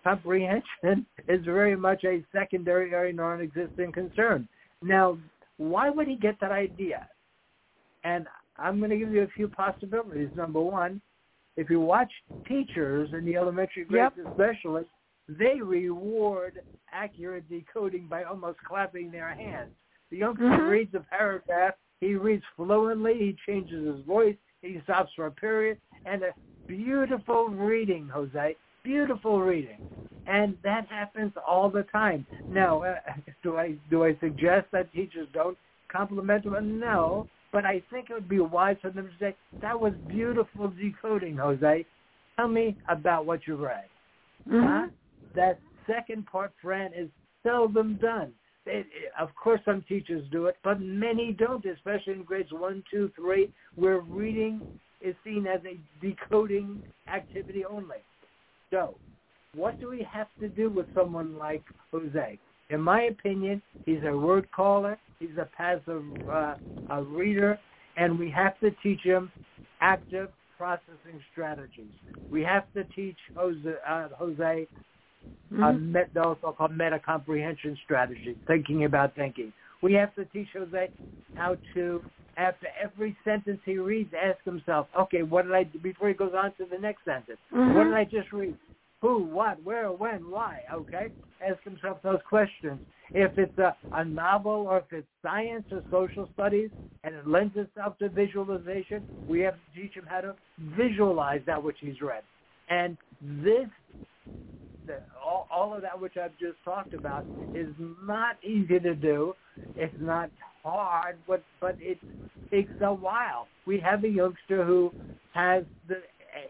comprehension is very much a secondary or non-existent concern. Now, why would he get that idea? And I'm going to give you a few possibilities. Number one, if you watch teachers in the elementary grades Yep. especially, they reward accurate decoding by almost clapping their hands. The youngster Mhm. reads a paragraph, he reads fluently, he changes his voice, he stops for a period, and a beautiful reading, Jose, beautiful reading. And that happens all the time. Now, uh, do I do I suggest that teachers don't compliment them? No, but I think it would be wise for them to say, "That was beautiful decoding, Jose. Tell me about what you read." Mhm. Huh? That second part, Fran, is seldom done. It, it- of course, some teachers do it, but many don't, especially in grades one, two, three, where reading is seen as a decoding activity only. So, what do we have to do with someone like Jose? In my opinion, he's a word caller. He's a passive uh, a reader, and we have to teach him active processing strategies. We have to teach Jose, uh, Jose uh, Mhm. met, those so-called meta comprehension strategies, thinking about thinking. We have to teach Jose how to, after every sentence he reads, ask himself, okay, what did I do before he goes on to the next sentence? Mhm. What did I just read? Who, what, where, when, why? Okay, ask himself those questions. If it's a, a novel or if it's science or social studies and it lends itself to visualization, we have to teach him how to visualize that which he's read. And this the, all, all of that which I've just talked about is not easy to do. It's not hard, but but it takes a while. We have a youngster who has the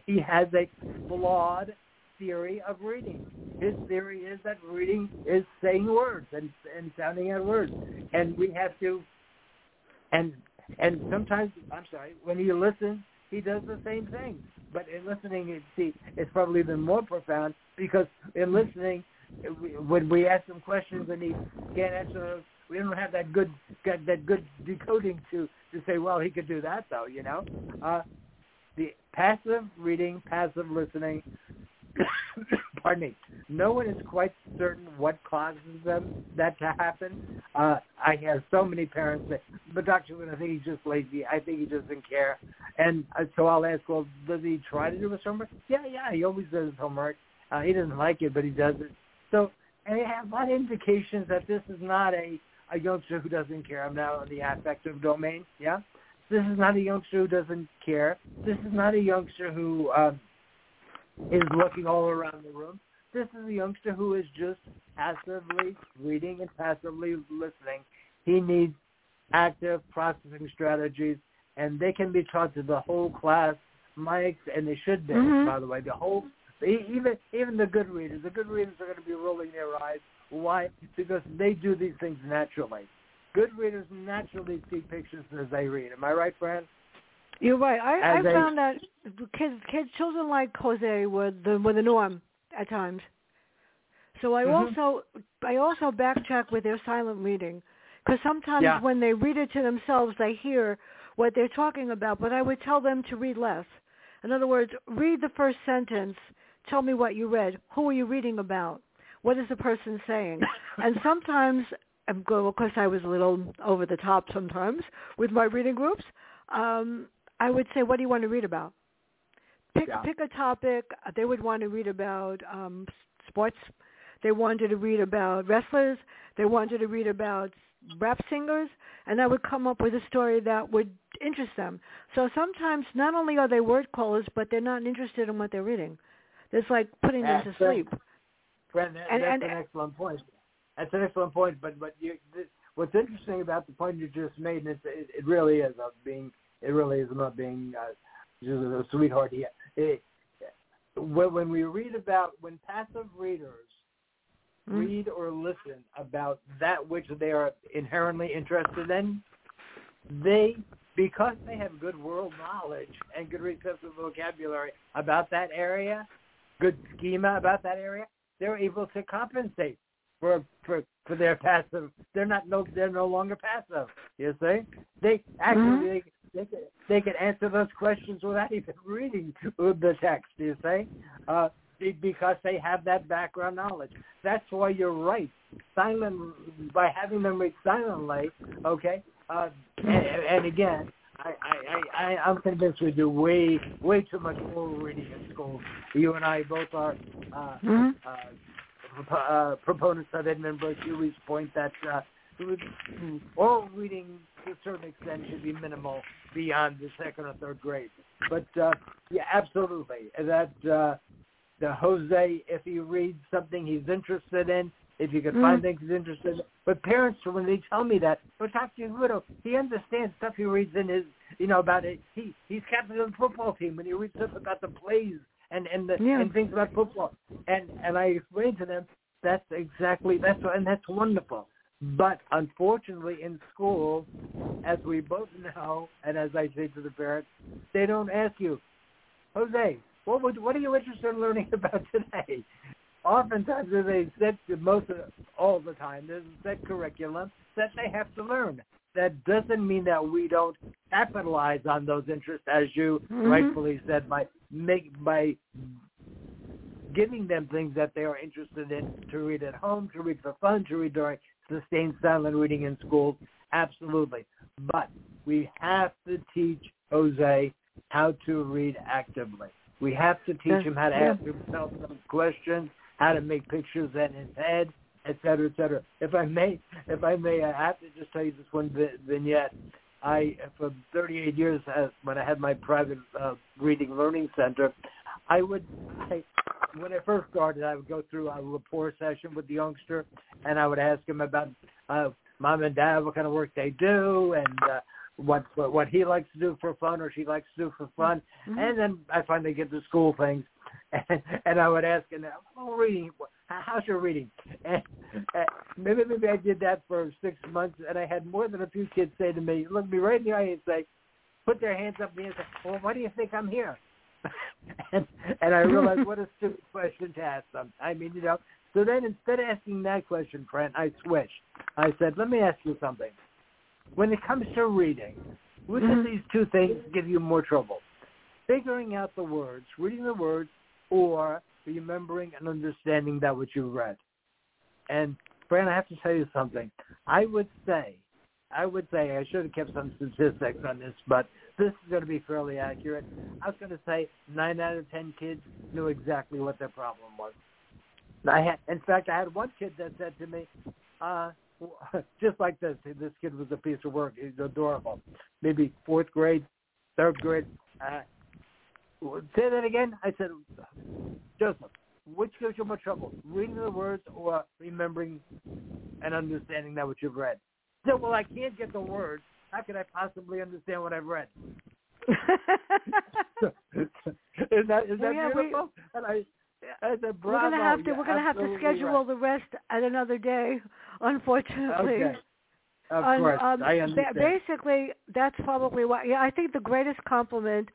he has a flawed theory of reading. His theory is that reading is saying words and and sounding out words, and we have to. And and sometimes I'm sorry when he listens, he does the same thing. But in listening, see, it's probably even more profound because in listening, when we ask him questions and he can't answer those, we don't have that good that good decoding to to say, well, he could do that though, you know. Uh, the passive reading, passive listening. pardon me. No one is quite certain what causes them that to happen. Uh, I have so many parents that, "But Doctor, I think he's just lazy. I think he doesn't care." And uh, so I'll ask, "Well, does he try to do his homework?" Yeah, yeah, he always does his homework. Uh, he doesn't like it, but he does it. So, I have a lot of indications that this is not a a youngster who doesn't care. I'm now in the affective domain. Yeah, this is not a youngster who doesn't care. This is not a youngster who um, is looking all around the room. This is a youngster who is just passively reading and passively listening. He needs active processing strategies, and they can be taught to the whole class, Mike, and they should be, Mhm. by the way. The whole, even even the good readers, the good readers are going to be rolling their eyes. Why? Because they do these things naturally. Good readers naturally see pictures as they read. Am I right, Fran? You're right. I, I found that kids, kids, children like Jose were the were the norm at times. So I Mhm. also I also backcheck with their silent reading because sometimes Yeah. when they read it to themselves, they hear what they're talking about. But I would tell them to read less. In other words, read the first sentence. Tell me what you read. Who are you reading about? What is the person saying? and sometimes, of course, I was a little over the top sometimes with my reading groups. Um, I would say, what do you want to read about? Pick Yeah. pick a topic. They would want to read about um, sports. They wanted to read about wrestlers. They wanted to read about rap singers, and I would come up with a story that would interest them. So sometimes not only are they word callers, but they're not interested in what they're reading. It's like putting them to sleep. Fran, that, And- that's and- an excellent point. That's an excellent point. But but you, this, what's interesting about the point you just made, and it's, it, it really is of being, it really is about being uh, just a sweetheart. Yeah. It, when, when we read about when passive readers Mm. read or listen about that which they are inherently interested in, they because they have good world knowledge and good receptive vocabulary about that area, good schema about that area, they're able to compensate for for for their passive. They're not no they're no longer passive. You see, they actually Mhm. They, can they can answer those questions without even reading the text. You see, uh, because they have that background knowledge. That's why you're right. Silent by having them read silently. Okay, uh, and, and again. I, I, I, I'm convinced we do way, way too much oral reading in school. You and I both are uh, Mhm. uh, prop- uh, proponents of Edmund Burke Huey's point that uh, oral reading to a certain extent should be minimal beyond the second or third grade. But uh, yeah, absolutely. That uh, the Jose, if he reads something he's interested in, if you can Mhm. find things he's interested in. But parents, when they tell me that, but Dr. Widow, he understands stuff he reads in his, you know, about it. He he's captain of the football team when he reads stuff about the plays and and the Yeah. and things about football. And and I explain to them that's exactly that's and that's wonderful. But unfortunately, in school, as we both know, and as I say to the parents, they don't ask you, Jose, what would what are you interested in learning about today? Oftentimes, a set most of all the time there's a set curriculum that they have to learn. That doesn't mean that we don't capitalize on those interests, as you Mhm. rightfully said, by make by giving them things that they are interested in to read at home, to read for fun, to read during sustained silent reading in schools. Absolutely. But we have to teach Jose how to read actively. We have to teach him how to ask himself some questions, how to make pictures in his head, et cetera, et cetera. If I may, if I may, I have to just tell you this one vignette. I, for 38 years, uh, when I had my private uh, reading learning center, I would, I, when I first started, I would go through a rapport session with the youngster, and I would ask him about uh, mom and dad, what kind of work they do, and uh, what, what what he likes to do for fun or she likes to do for fun, Mhm. and then I finally get to school things, and, and I would ask him, "Oh, reading, how's your reading?" And, maybe maybe I did that for six months, and I had more than a few kids say to me, look me right in the eye and say, put their hands up in the air and say, "Well, why do you think I'm here?" and and I realized what a stupid question to ask them. I mean, you know. So then, instead of asking that question, Fran, I switched. I said, "Let me ask you something. When it comes to reading, which of Mhm. these two things give you more trouble? Figuring out the words, reading the words, or remembering and understanding that which you've read?" And Fran, I have to tell you something. I would say, I would say, I should have kept some statistics on this, but this is going to be fairly accurate. I was going to say nine out of ten kids knew exactly what their problem was. I had, in fact, I had one kid that said to me, uh, just like this. This kid was a piece of work. He's adorable. Maybe fourth grade, third grade. Uh, say that again. I said, Joseph, which gives you more trouble, reading the words or remembering and understanding that what you've read? He said, well, I can't get the words. How could I possibly understand what I've read? is that is that yeah, we- beautiful? and I, I said, we're gonna have to we're gonna have to schedule right. the rest at another day, unfortunately. Okay. Of course, um, I understand. basically, that's probably why. Yeah, I think the greatest compliment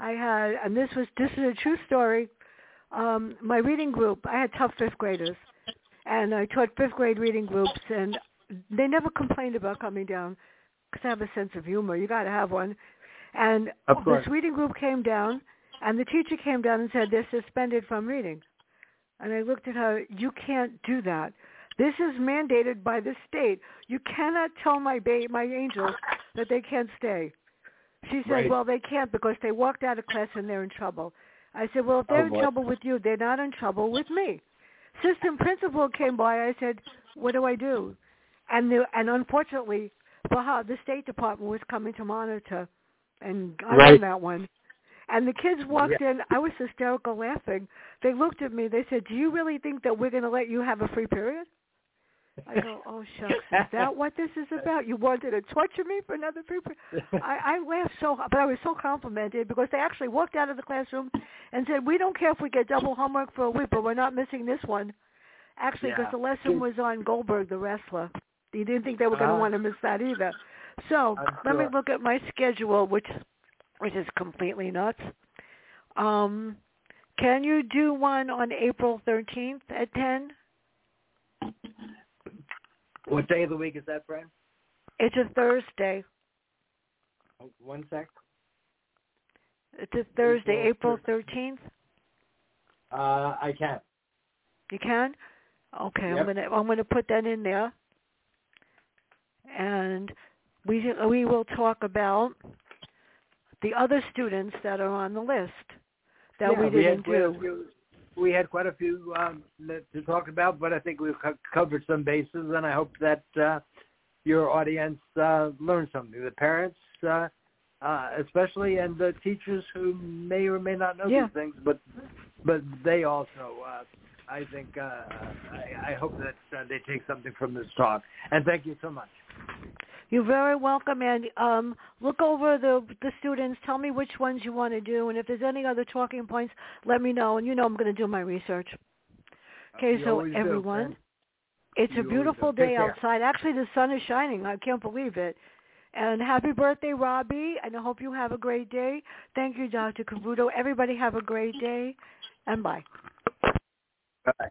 I had, and this was this is a true story. Um, my reading group, I had tough fifth graders, and I taught fifth grade reading groups, and they never complained about coming down because I have a sense of humor. You got to have one. And this reading group came down, and the teacher came down and said they're suspended from reading. And I looked at her. You can't do that. This is mandated by the state. You cannot tell my ba- my angels that they can't stay. She said, Right. well, they can't because they walked out of class and they're in trouble. I said, well, if oh, they're Oh, in boy. trouble with you, they're not in trouble with me. System principal came by. I said, what do I do? and the and unfortunately, for how the State Department was coming to monitor, and I Right. won that one. And the kids walked in. I was hysterical laughing. They looked at me. They said, "Do you really think that we're going to let you have a free period?" I go, "Oh shucks, is that what this is about? You wanted to torture me for another period?" I, I laughed so, hard, but I was so complimented because they actually walked out of the classroom and said, "We don't care if we get double homework for a week, but we're not missing this one." Actually, because Yeah. the lesson was on Goldberg, the wrestler. You didn't think they were going to Uh-huh. want to miss that either. So I'm let me look at my schedule, which which is completely nuts. Um, can you do one on April thirteenth at ten? What day of the week is that, Fran? It's a Thursday. Oh, One sec. It's a Thursday, April April thirteenth. Uh, I can. You can? Okay, I'm Yep. gonna I'm gonna put that in there. And we we will talk about the other students that are on the list that Yeah, we didn't we had do. We had quite a few um, to talk about, but I think we've co- covered some bases, and I hope that uh, your audience uh, learned something. The parents, uh, uh, especially, and the teachers who may or may not know Yeah. these things, but but they also, uh, I think, uh, I, I hope that uh, they take something from this talk. And thank you so much. You're very welcome, and um, look over the the students. Tell me which ones you want to do, and if there's any other talking points, let me know. And you know I'm going to do my research. Okay, You so always do, everyone, it's You a beautiful day outside. Actually, the sun is shining. I can't believe it. And happy birthday, Robbie, and I hope you have a great day. Thank you, Dr. Cavuto. Everybody have a great day, and bye. Bye.